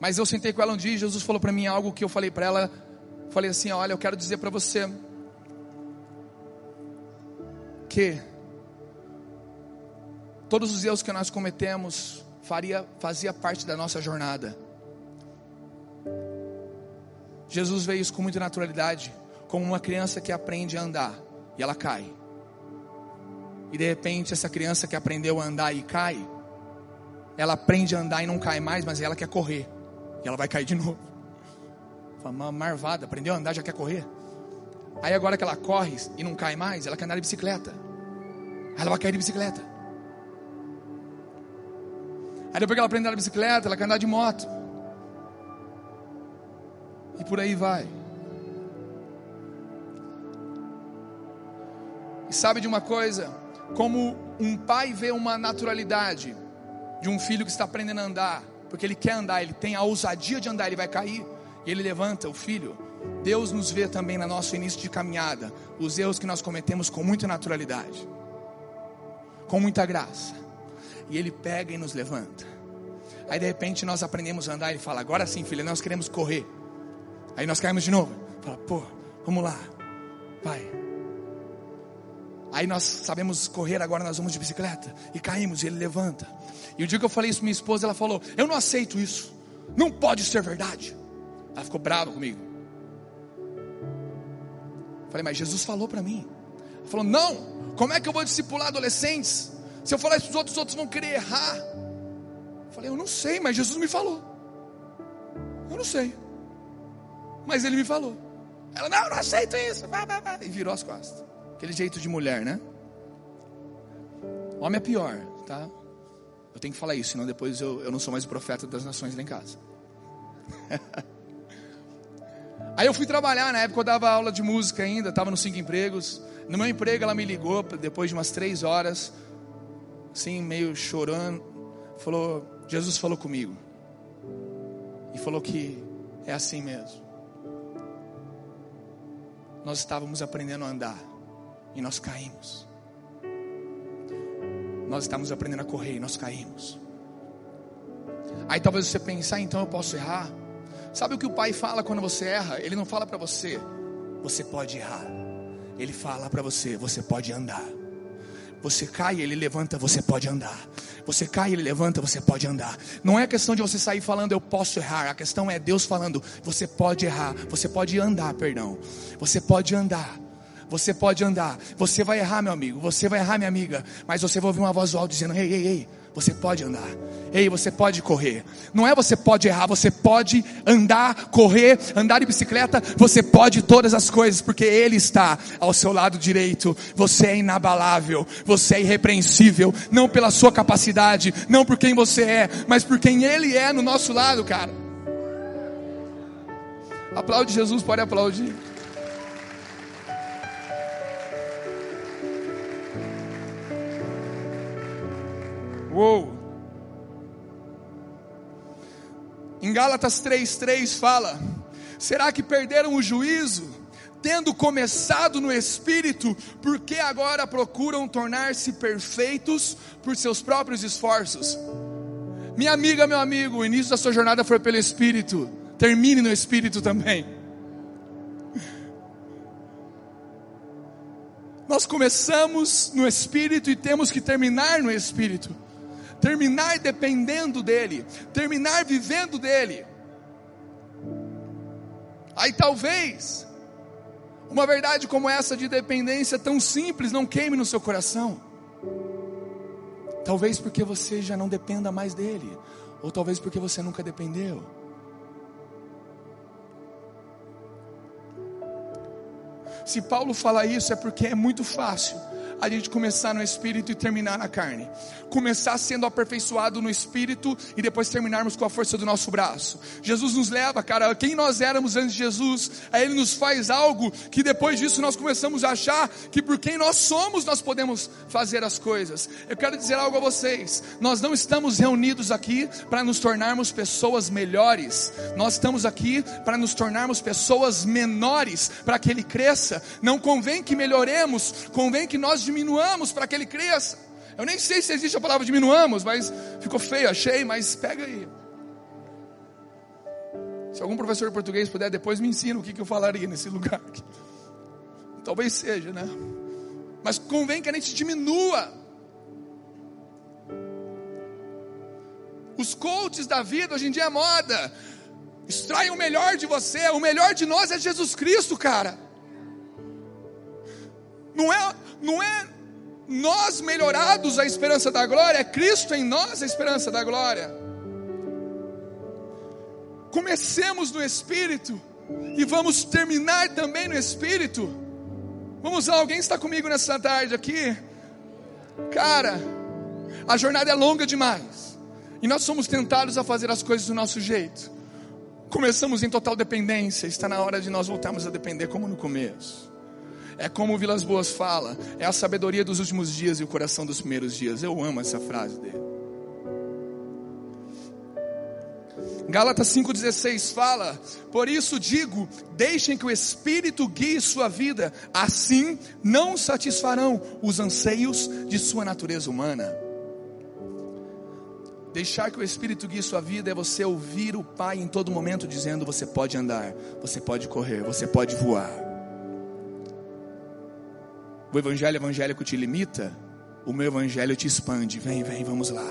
Mas eu sentei com ela um dia e Jesus falou para mim algo que eu falei para ela. Falei assim: Olha, eu quero dizer para você que todos os erros que nós cometemos faria, fazia parte da nossa jornada. Jesus veio isso com muita naturalidade, como uma criança que aprende a andar e ela cai. E de repente essa criança que aprendeu a andar e cai, ela aprende a andar e não cai mais, mas ela quer correr. E ela vai cair de novo. Uma marvada, aprendeu a andar, já quer correr. Aí agora que ela corre e não cai mais, ela quer andar de bicicleta. Aí ela vai cair de bicicleta. Aí depois que ela aprende a andar de bicicleta, ela quer andar de moto. E por aí vai. E sabe de uma coisa? Como um pai vê uma naturalidade de um filho que está aprendendo a andar, porque ele quer andar, ele tem a ousadia de andar, ele vai cair, e ele levanta o filho. Deus nos vê também no nosso início de caminhada, os erros que nós cometemos com muita naturalidade, com muita graça e ele pega e nos levanta. Aí de repente nós aprendemos a andar ele fala: Agora sim, filha, nós queremos correr. Aí nós caímos de novo. Fala, pô, vamos lá, vai. Aí nós sabemos correr, agora nós vamos de bicicleta. E caímos, e ele levanta. E o dia que eu falei isso minha esposa, ela falou: Eu não aceito isso. Não pode ser verdade. Ela ficou brava comigo. Falei, mas Jesus falou para mim. Ela falou: Não, como é que eu vou discipular adolescentes? Se eu falar isso para os outros, os outros vão querer errar. Eu falei, eu não sei, mas Jesus me falou. Eu não sei. Mas ele me falou. Ela, não, eu não aceito isso. E virou as costas. Aquele jeito de mulher, né? Homem é pior, tá? Eu tenho que falar isso, senão depois eu, eu não sou mais o profeta das nações lá em casa. Aí eu fui trabalhar, na época eu dava aula de música ainda, estava nos cinco empregos. No meu emprego ela me ligou depois de umas três horas assim, meio chorando, falou: Jesus falou comigo. E falou que é assim mesmo. Nós estávamos aprendendo a andar e nós caímos. Nós estávamos aprendendo a correr e nós caímos. Aí talvez você pense, ah, então eu posso errar. Sabe o que o pai fala quando você erra? Ele não fala para você, você pode errar. Ele fala para você, você pode andar. Você cai, ele levanta, você pode andar. Você cai, ele levanta, você pode andar. Não é questão de você sair falando eu posso errar. A questão é Deus falando você pode errar, você pode andar, perdão. Você pode andar. Você pode andar. Você vai errar, meu amigo. Você vai errar, minha amiga. Mas você vai ouvir uma voz alta dizendo: Ei, ei, ei. Você pode andar. Ei, você pode correr. Não é você pode errar, você pode andar, correr, andar de bicicleta, você pode todas as coisas, porque Ele está ao seu lado direito. Você é inabalável, você é irrepreensível, não pela sua capacidade, não por quem você é, mas por quem Ele é no nosso lado, cara. Aplaude Jesus, pode aplaudir. Uou! Em Gálatas 3,3 fala: Será que perderam o juízo, tendo começado no espírito, porque agora procuram tornar-se perfeitos por seus próprios esforços? Minha amiga, meu amigo, o início da sua jornada foi pelo espírito, termine no espírito também. Nós começamos no espírito e temos que terminar no espírito terminar dependendo dEle, terminar vivendo dEle. Aí talvez, uma verdade como essa de dependência tão simples não queime no seu coração. Talvez porque você já não dependa mais dele, ou talvez porque você nunca dependeu. Se Paulo fala isso é porque é muito fácil a gente começar no espírito e terminar na carne. Começar sendo aperfeiçoado no espírito e depois terminarmos com a força do nosso braço. Jesus nos leva, cara, quem nós éramos antes de Jesus, aí ele nos faz algo que depois disso nós começamos a achar que por quem nós somos nós podemos fazer as coisas. Eu quero dizer algo a vocês: nós não estamos reunidos aqui para nos tornarmos pessoas melhores, nós estamos aqui para nos tornarmos pessoas menores, para que ele cresça. Não convém que melhoremos, convém que nós diminuamos para que ele cresça. Eu nem sei se existe a palavra diminuamos, mas ficou feio, achei, mas pega aí. Se algum professor de português puder, depois me ensina o que, que eu falaria nesse lugar. Talvez seja, né? Mas convém que a gente diminua. Os coaches da vida hoje em dia é moda. Extrai o melhor de você, o melhor de nós é Jesus Cristo, cara. Não é, não é nós melhorados a esperança da glória, é Cristo em nós a esperança da glória. Comecemos no Espírito e vamos terminar também no Espírito. Vamos lá, alguém está comigo nessa tarde aqui? Cara, a jornada é longa demais e nós somos tentados a fazer as coisas do nosso jeito. Começamos em total dependência, está na hora de nós voltarmos a depender como no começo. É como o Vilas Boas fala, é a sabedoria dos últimos dias e o coração dos primeiros dias. Eu amo essa frase dele. Gálatas 5,16 fala: Por isso digo, deixem que o Espírito guie sua vida, assim não satisfarão os anseios de sua natureza humana. Deixar que o Espírito guie sua vida é você ouvir o Pai em todo momento dizendo: Você pode andar, você pode correr, você pode voar o evangelho evangélico te limita, o meu evangelho te expande. Vem, vem, vamos lá.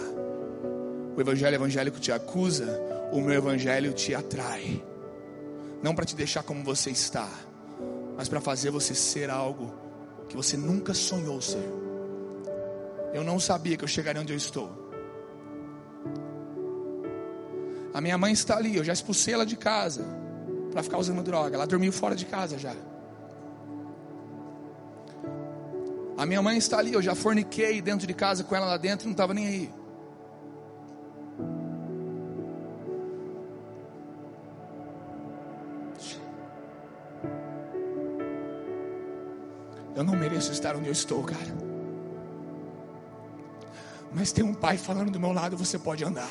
O evangelho evangélico te acusa, o meu evangelho te atrai. Não para te deixar como você está, mas para fazer você ser algo que você nunca sonhou ser. Eu não sabia que eu chegaria onde eu estou. A minha mãe está ali, eu já expulsei ela de casa para ficar usando droga. Ela dormiu fora de casa já. A minha mãe está ali, eu já forniquei dentro de casa com ela lá dentro, não estava nem aí. Eu não mereço estar onde eu estou, cara. Mas tem um pai falando do meu lado: você pode andar.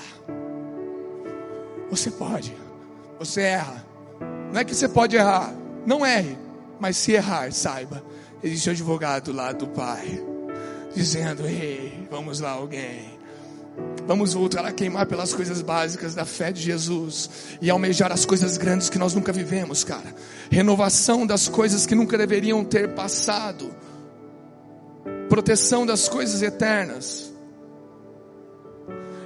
Você pode. Você erra. Não é que você pode errar. Não erre. Mas se errar, saiba existe um advogado lá do Pai, dizendo: Ei, vamos lá, alguém. Vamos voltar a queimar pelas coisas básicas da fé de Jesus e almejar as coisas grandes que nós nunca vivemos, cara. Renovação das coisas que nunca deveriam ter passado. Proteção das coisas eternas.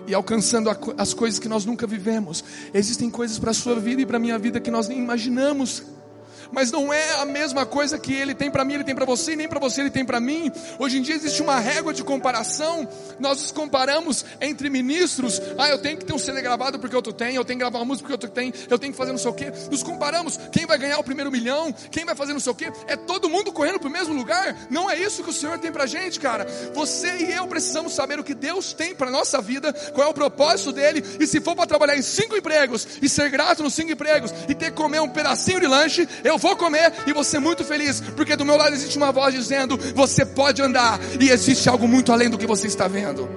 E alcançando as coisas que nós nunca vivemos. Existem coisas para a sua vida e para a minha vida que nós nem imaginamos mas não é a mesma coisa que ele tem para mim, ele tem para você, nem para você ele tem para mim. Hoje em dia existe uma régua de comparação. Nós nos comparamos entre ministros. Ah, eu tenho que ter um CD gravado porque outro tem, eu tenho que gravar uma música porque outro tem, eu tenho que fazer não sei o quê. Nos comparamos quem vai ganhar o primeiro milhão, quem vai fazer não sei o quê. É todo mundo correndo para o mesmo lugar. Não é isso que o Senhor tem para gente, cara. Você e eu precisamos saber o que Deus tem para nossa vida, qual é o propósito dele. E se for para trabalhar em cinco empregos e ser grato nos cinco empregos e ter que comer um pedacinho de lanche, eu eu vou comer e vou ser muito feliz, porque do meu lado existe uma voz dizendo: você pode andar e existe algo muito além do que você está vendo.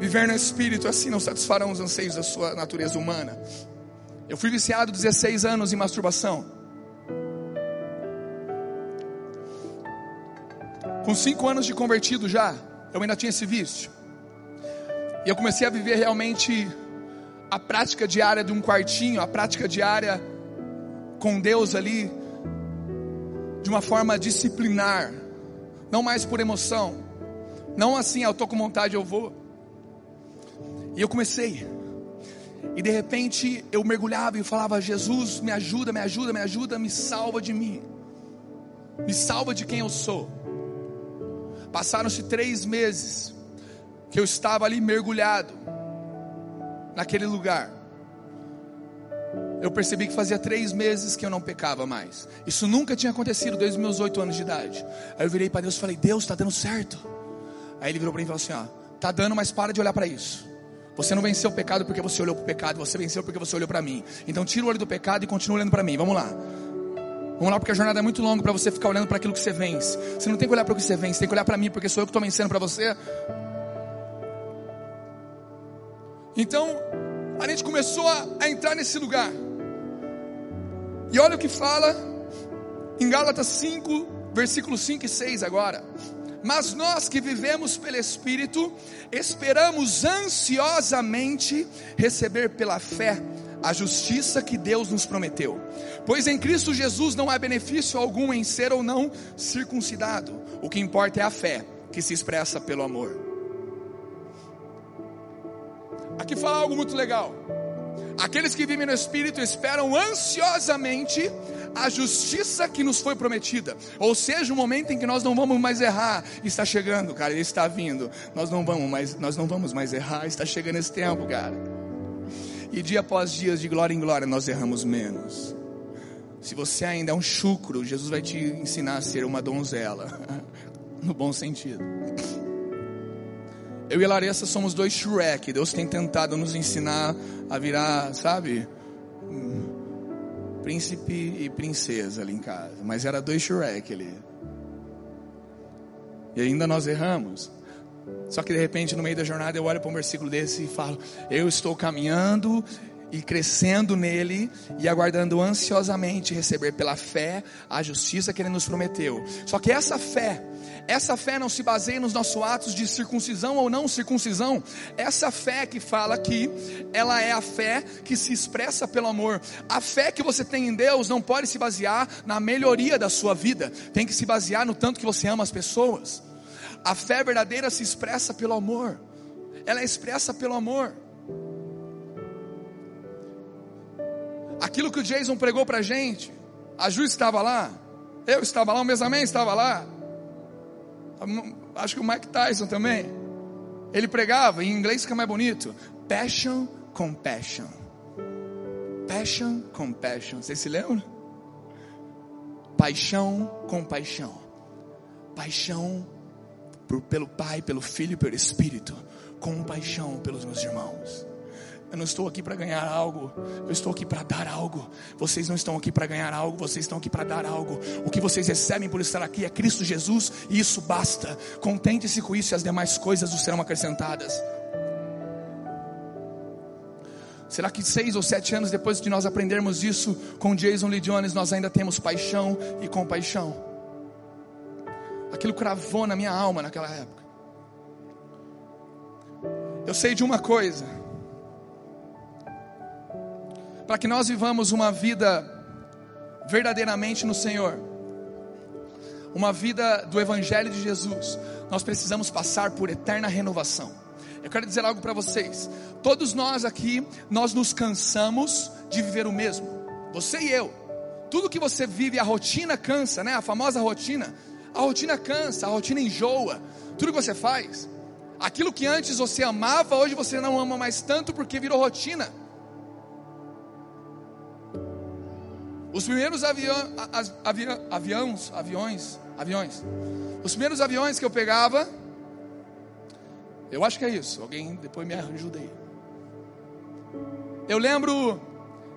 Viver no espírito assim não satisfarão os anseios da sua natureza humana. Eu fui viciado 16 anos em masturbação. Com 5 anos de convertido já, eu ainda tinha esse vício. E eu comecei a viver realmente a prática diária de um quartinho, a prática diária com Deus ali, de uma forma disciplinar, não mais por emoção, não assim, ah, eu estou com vontade, eu vou. E eu comecei, e de repente eu mergulhava e falava: Jesus, me ajuda, me ajuda, me ajuda, me salva de mim, me salva de quem eu sou. Passaram-se três meses, que eu estava ali mergulhado naquele lugar. eu percebi que fazia três meses que eu não pecava mais. Isso nunca tinha acontecido desde os meus oito anos de idade. Aí eu virei para Deus e falei: Deus, está dando certo. Aí ele virou para mim e falou assim: Ó, tá dando, mas para de olhar para isso. Você não venceu o pecado porque você olhou para o pecado, você venceu porque você olhou para mim. Então tira o olho do pecado e continua olhando para mim. Vamos lá. Vamos lá, porque a jornada é muito longa para você ficar olhando para aquilo que você vence. Você não tem que olhar para o que você vence, tem que olhar para mim, porque sou eu que estou vencendo para você. Então, a gente começou a, a entrar nesse lugar. E olha o que fala em Gálatas 5, versículos 5 e 6 agora. Mas nós que vivemos pelo Espírito, esperamos ansiosamente receber pela fé a justiça que Deus nos prometeu. Pois em Cristo Jesus não há benefício algum em ser ou não circuncidado. O que importa é a fé que se expressa pelo amor. Aqui fala algo muito legal. Aqueles que vivem no Espírito esperam ansiosamente a justiça que nos foi prometida. Ou seja, o momento em que nós não vamos mais errar está chegando, cara, ele está vindo. Nós não vamos mais, nós não vamos mais errar, está chegando esse tempo, cara. E dia após dia, de glória em glória, nós erramos menos. Se você ainda é um chucro, Jesus vai te ensinar a ser uma donzela, no bom sentido. Eu e Larissa somos dois Shrek. Deus tem tentado nos ensinar a virar, sabe? Príncipe e princesa ali em casa. Mas era dois Shrek ali. E ainda nós erramos. Só que de repente, no meio da jornada, eu olho para um versículo desse e falo: Eu estou caminhando e crescendo nele e aguardando ansiosamente receber pela fé a justiça que ele nos prometeu. Só que essa fé essa fé não se baseia nos nossos atos de circuncisão ou não circuncisão. Essa fé que fala aqui, ela é a fé que se expressa pelo amor. A fé que você tem em Deus não pode se basear na melhoria da sua vida, tem que se basear no tanto que você ama as pessoas. A fé verdadeira se expressa pelo amor. Ela é expressa pelo amor. Aquilo que o Jason pregou pra gente, a Ju estava lá, eu estava lá, o Mesamém estava lá. Acho que o Mike Tyson também. Ele pregava, em inglês fica mais bonito. Passion, compassion. Passion, compassion. Vocês se lembram? Paixão, compaixão. Paixão por, pelo Pai, pelo Filho e pelo Espírito. Compaixão pelos meus irmãos. Eu não estou aqui para ganhar algo, eu estou aqui para dar algo. Vocês não estão aqui para ganhar algo, vocês estão aqui para dar algo. O que vocês recebem por estar aqui é Cristo Jesus e isso basta. Contente-se com isso e as demais coisas os serão acrescentadas. Será que seis ou sete anos depois de nós aprendermos isso com Jason Lee Jones, nós ainda temos paixão e compaixão? Aquilo cravou na minha alma naquela época. Eu sei de uma coisa para que nós vivamos uma vida verdadeiramente no Senhor, uma vida do Evangelho de Jesus, nós precisamos passar por eterna renovação. Eu quero dizer algo para vocês. Todos nós aqui, nós nos cansamos de viver o mesmo. Você e eu. Tudo que você vive, a rotina cansa, né? A famosa rotina. A rotina cansa, a rotina enjoa. Tudo que você faz. Aquilo que antes você amava, hoje você não ama mais tanto porque virou rotina. Os primeiros avião, avi, aviões, aviões, aviões. Os primeiros aviões que eu pegava, eu acho que é isso. Alguém depois me ajuda aí. Eu lembro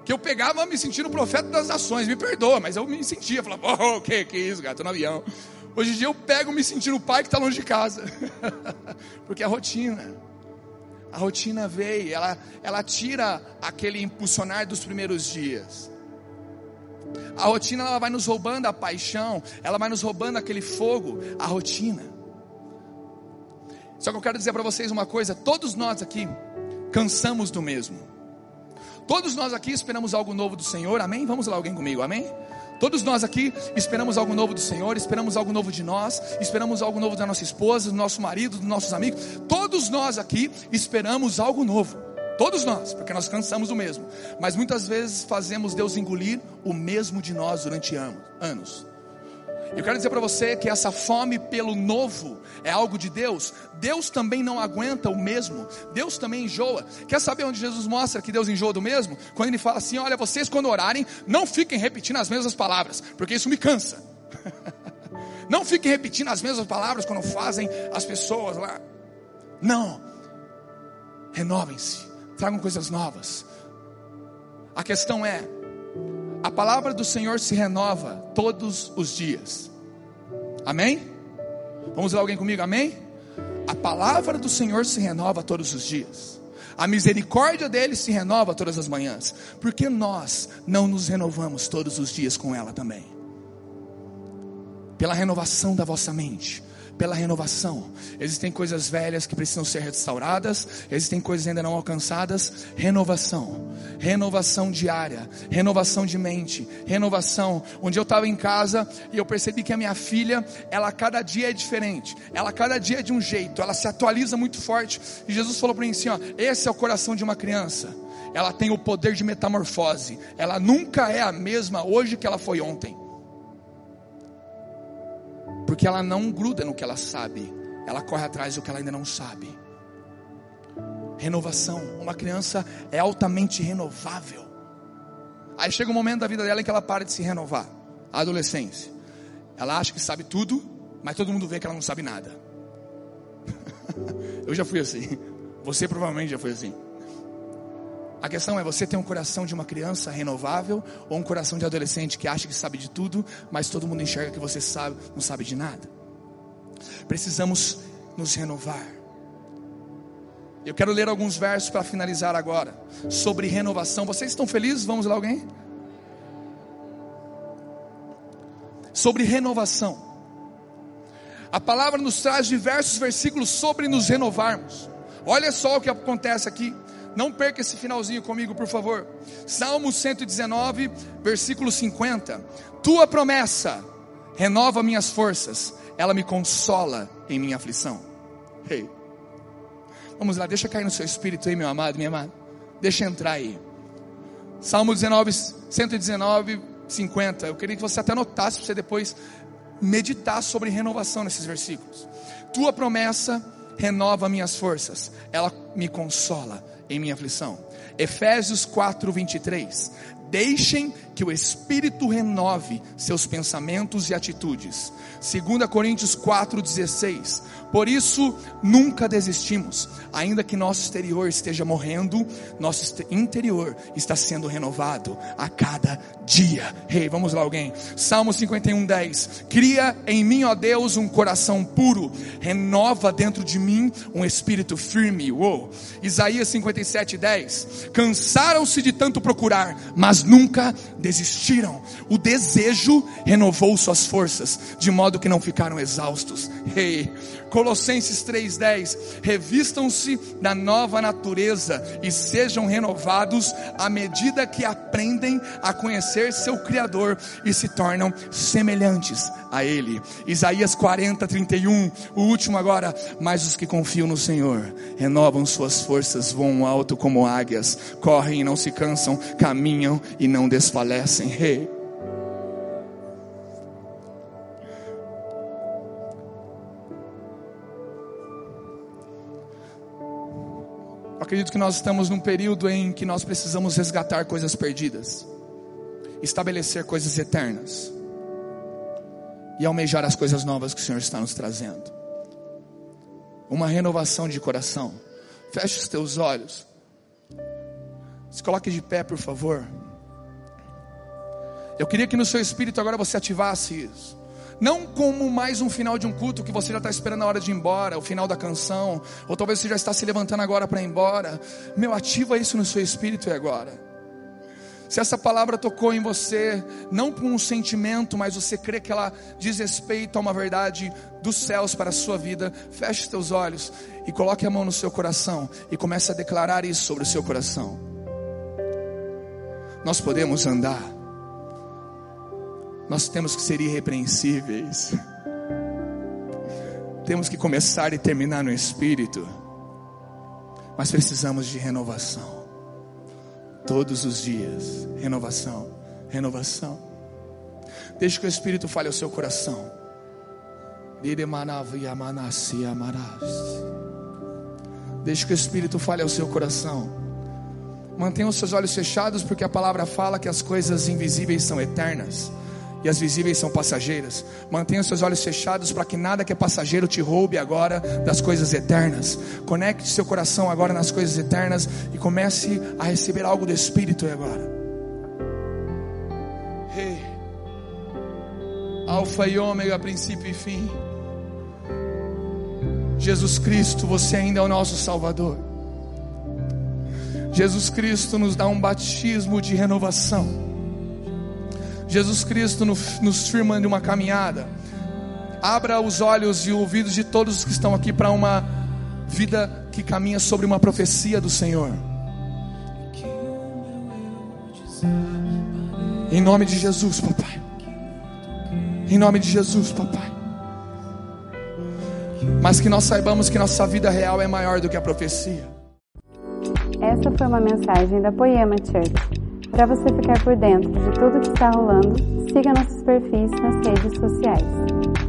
que eu pegava me sentindo profeta das nações, me perdoa, mas eu me sentia, falava, oh, que que isso, gato, no avião. Hoje em dia eu pego me sentindo o pai que está longe de casa, porque é a rotina. A rotina veio, ela, ela tira aquele impulsionar dos primeiros dias. A rotina ela vai nos roubando a paixão, ela vai nos roubando aquele fogo, a rotina. Só que eu quero dizer para vocês uma coisa: todos nós aqui cansamos do mesmo. Todos nós aqui esperamos algo novo do Senhor, amém? Vamos lá, alguém comigo, amém? Todos nós aqui esperamos algo novo do Senhor, esperamos algo novo de nós, esperamos algo novo da nossa esposa, do nosso marido, dos nossos amigos. Todos nós aqui esperamos algo novo. Todos nós, porque nós cansamos do mesmo. Mas muitas vezes fazemos Deus engolir o mesmo de nós durante anos. Eu quero dizer para você que essa fome pelo novo é algo de Deus. Deus também não aguenta o mesmo. Deus também enjoa. Quer saber onde Jesus mostra que Deus enjoa do mesmo? Quando ele fala assim: Olha, vocês quando orarem, não fiquem repetindo as mesmas palavras, porque isso me cansa. não fiquem repetindo as mesmas palavras quando fazem as pessoas lá. Não. Renovem-se. Tragam coisas novas. A questão é: a palavra do Senhor se renova todos os dias. Amém? Vamos ler alguém comigo? Amém? A palavra do Senhor se renova todos os dias. A misericórdia dele se renova todas as manhãs. Por que nós não nos renovamos todos os dias com ela também? Pela renovação da vossa mente, pela renovação. Existem coisas velhas que precisam ser restauradas, existem coisas ainda não alcançadas. Renovação, renovação diária, renovação de mente, renovação. Dia eu estava em casa e eu percebi que a minha filha, ela cada dia é diferente, ela cada dia é de um jeito, ela se atualiza muito forte. E Jesus falou para mim assim: ó, esse é o coração de uma criança. Ela tem o poder de metamorfose. Ela nunca é a mesma hoje que ela foi ontem. Porque ela não gruda no que ela sabe, ela corre atrás do que ela ainda não sabe. Renovação, uma criança é altamente renovável. Aí chega um momento da vida dela em que ela para de se renovar. A adolescência. Ela acha que sabe tudo, mas todo mundo vê que ela não sabe nada. Eu já fui assim. Você provavelmente já foi assim. A questão é: você tem um coração de uma criança renovável ou um coração de adolescente que acha que sabe de tudo, mas todo mundo enxerga que você sabe, não sabe de nada? Precisamos nos renovar. Eu quero ler alguns versos para finalizar agora sobre renovação. Vocês estão felizes? Vamos lá, alguém? Sobre renovação. A palavra nos traz diversos versículos sobre nos renovarmos. Olha só o que acontece aqui. Não perca esse finalzinho comigo, por favor. Salmo 119, versículo 50. Tua promessa renova minhas forças, ela me consola em minha aflição. Hey. Vamos lá, deixa cair no seu espírito aí, meu amado, minha amada. Deixa entrar aí. Salmo 19, 119, 50. Eu queria que você até anotasse para você depois meditar sobre renovação nesses versículos. Tua promessa renova minhas forças, ela me consola em minha aflição. Efésios 4, 23. Deixem que o Espírito renove seus pensamentos e atitudes. 2 Coríntios 4,16. Por isso, nunca desistimos, ainda que nosso exterior esteja morrendo, nosso interior está sendo renovado a cada dia. Rei, hey, vamos lá, alguém. Salmo 51:10. Cria em mim, ó Deus, um coração puro, renova dentro de mim um espírito firme. Uou. Isaías 57:10. Cansaram-se de tanto procurar, mas nunca desistiram. O desejo renovou suas forças, de modo que não ficaram exaustos. Hey, Colossenses 3:10, revistam-se da nova natureza e sejam renovados à medida que aprendem a conhecer seu criador e se tornam semelhantes a ele. Isaías 40:31, o último agora, mas os que confiam no Senhor renovam suas forças, voam alto como águias, correm e não se cansam, caminham e não desfalecem. Hey. acredito que nós estamos num período em que nós precisamos resgatar coisas perdidas, estabelecer coisas eternas e almejar as coisas novas que o Senhor está nos trazendo. Uma renovação de coração. Feche os teus olhos. Se coloque de pé, por favor. Eu queria que no seu espírito agora você ativasse isso não como mais um final de um culto que você já está esperando a hora de ir embora, o final da canção, ou talvez você já está se levantando agora para ir embora. Meu, ativa isso no seu espírito e agora. Se essa palavra tocou em você, não com um sentimento, mas você crê que ela diz respeito a uma verdade dos céus para a sua vida, feche seus olhos e coloque a mão no seu coração e comece a declarar isso sobre o seu coração. Nós podemos andar nós temos que ser irrepreensíveis. Temos que começar e terminar no espírito. Mas precisamos de renovação. Todos os dias, renovação, renovação. Deixe que o Espírito fale ao seu coração. Deixe que o Espírito fale ao seu coração. Mantenha os seus olhos fechados, porque a palavra fala que as coisas invisíveis são eternas e as visíveis são passageiras. Mantenha seus olhos fechados para que nada que é passageiro te roube agora das coisas eternas. Conecte seu coração agora nas coisas eternas e comece a receber algo do Espírito agora. Hey. Alfa e Ômega, princípio e fim. Jesus Cristo, você ainda é o nosso Salvador. Jesus Cristo nos dá um batismo de renovação. Jesus Cristo nos firma de uma caminhada. Abra os olhos e ouvidos de todos os que estão aqui para uma vida que caminha sobre uma profecia do Senhor. Em nome de Jesus, papai. Em nome de Jesus, papai. Mas que nós saibamos que nossa vida real é maior do que a profecia. Essa foi uma mensagem da Poema Church. Para você ficar por dentro de tudo que está rolando, siga nossos perfis nas redes sociais.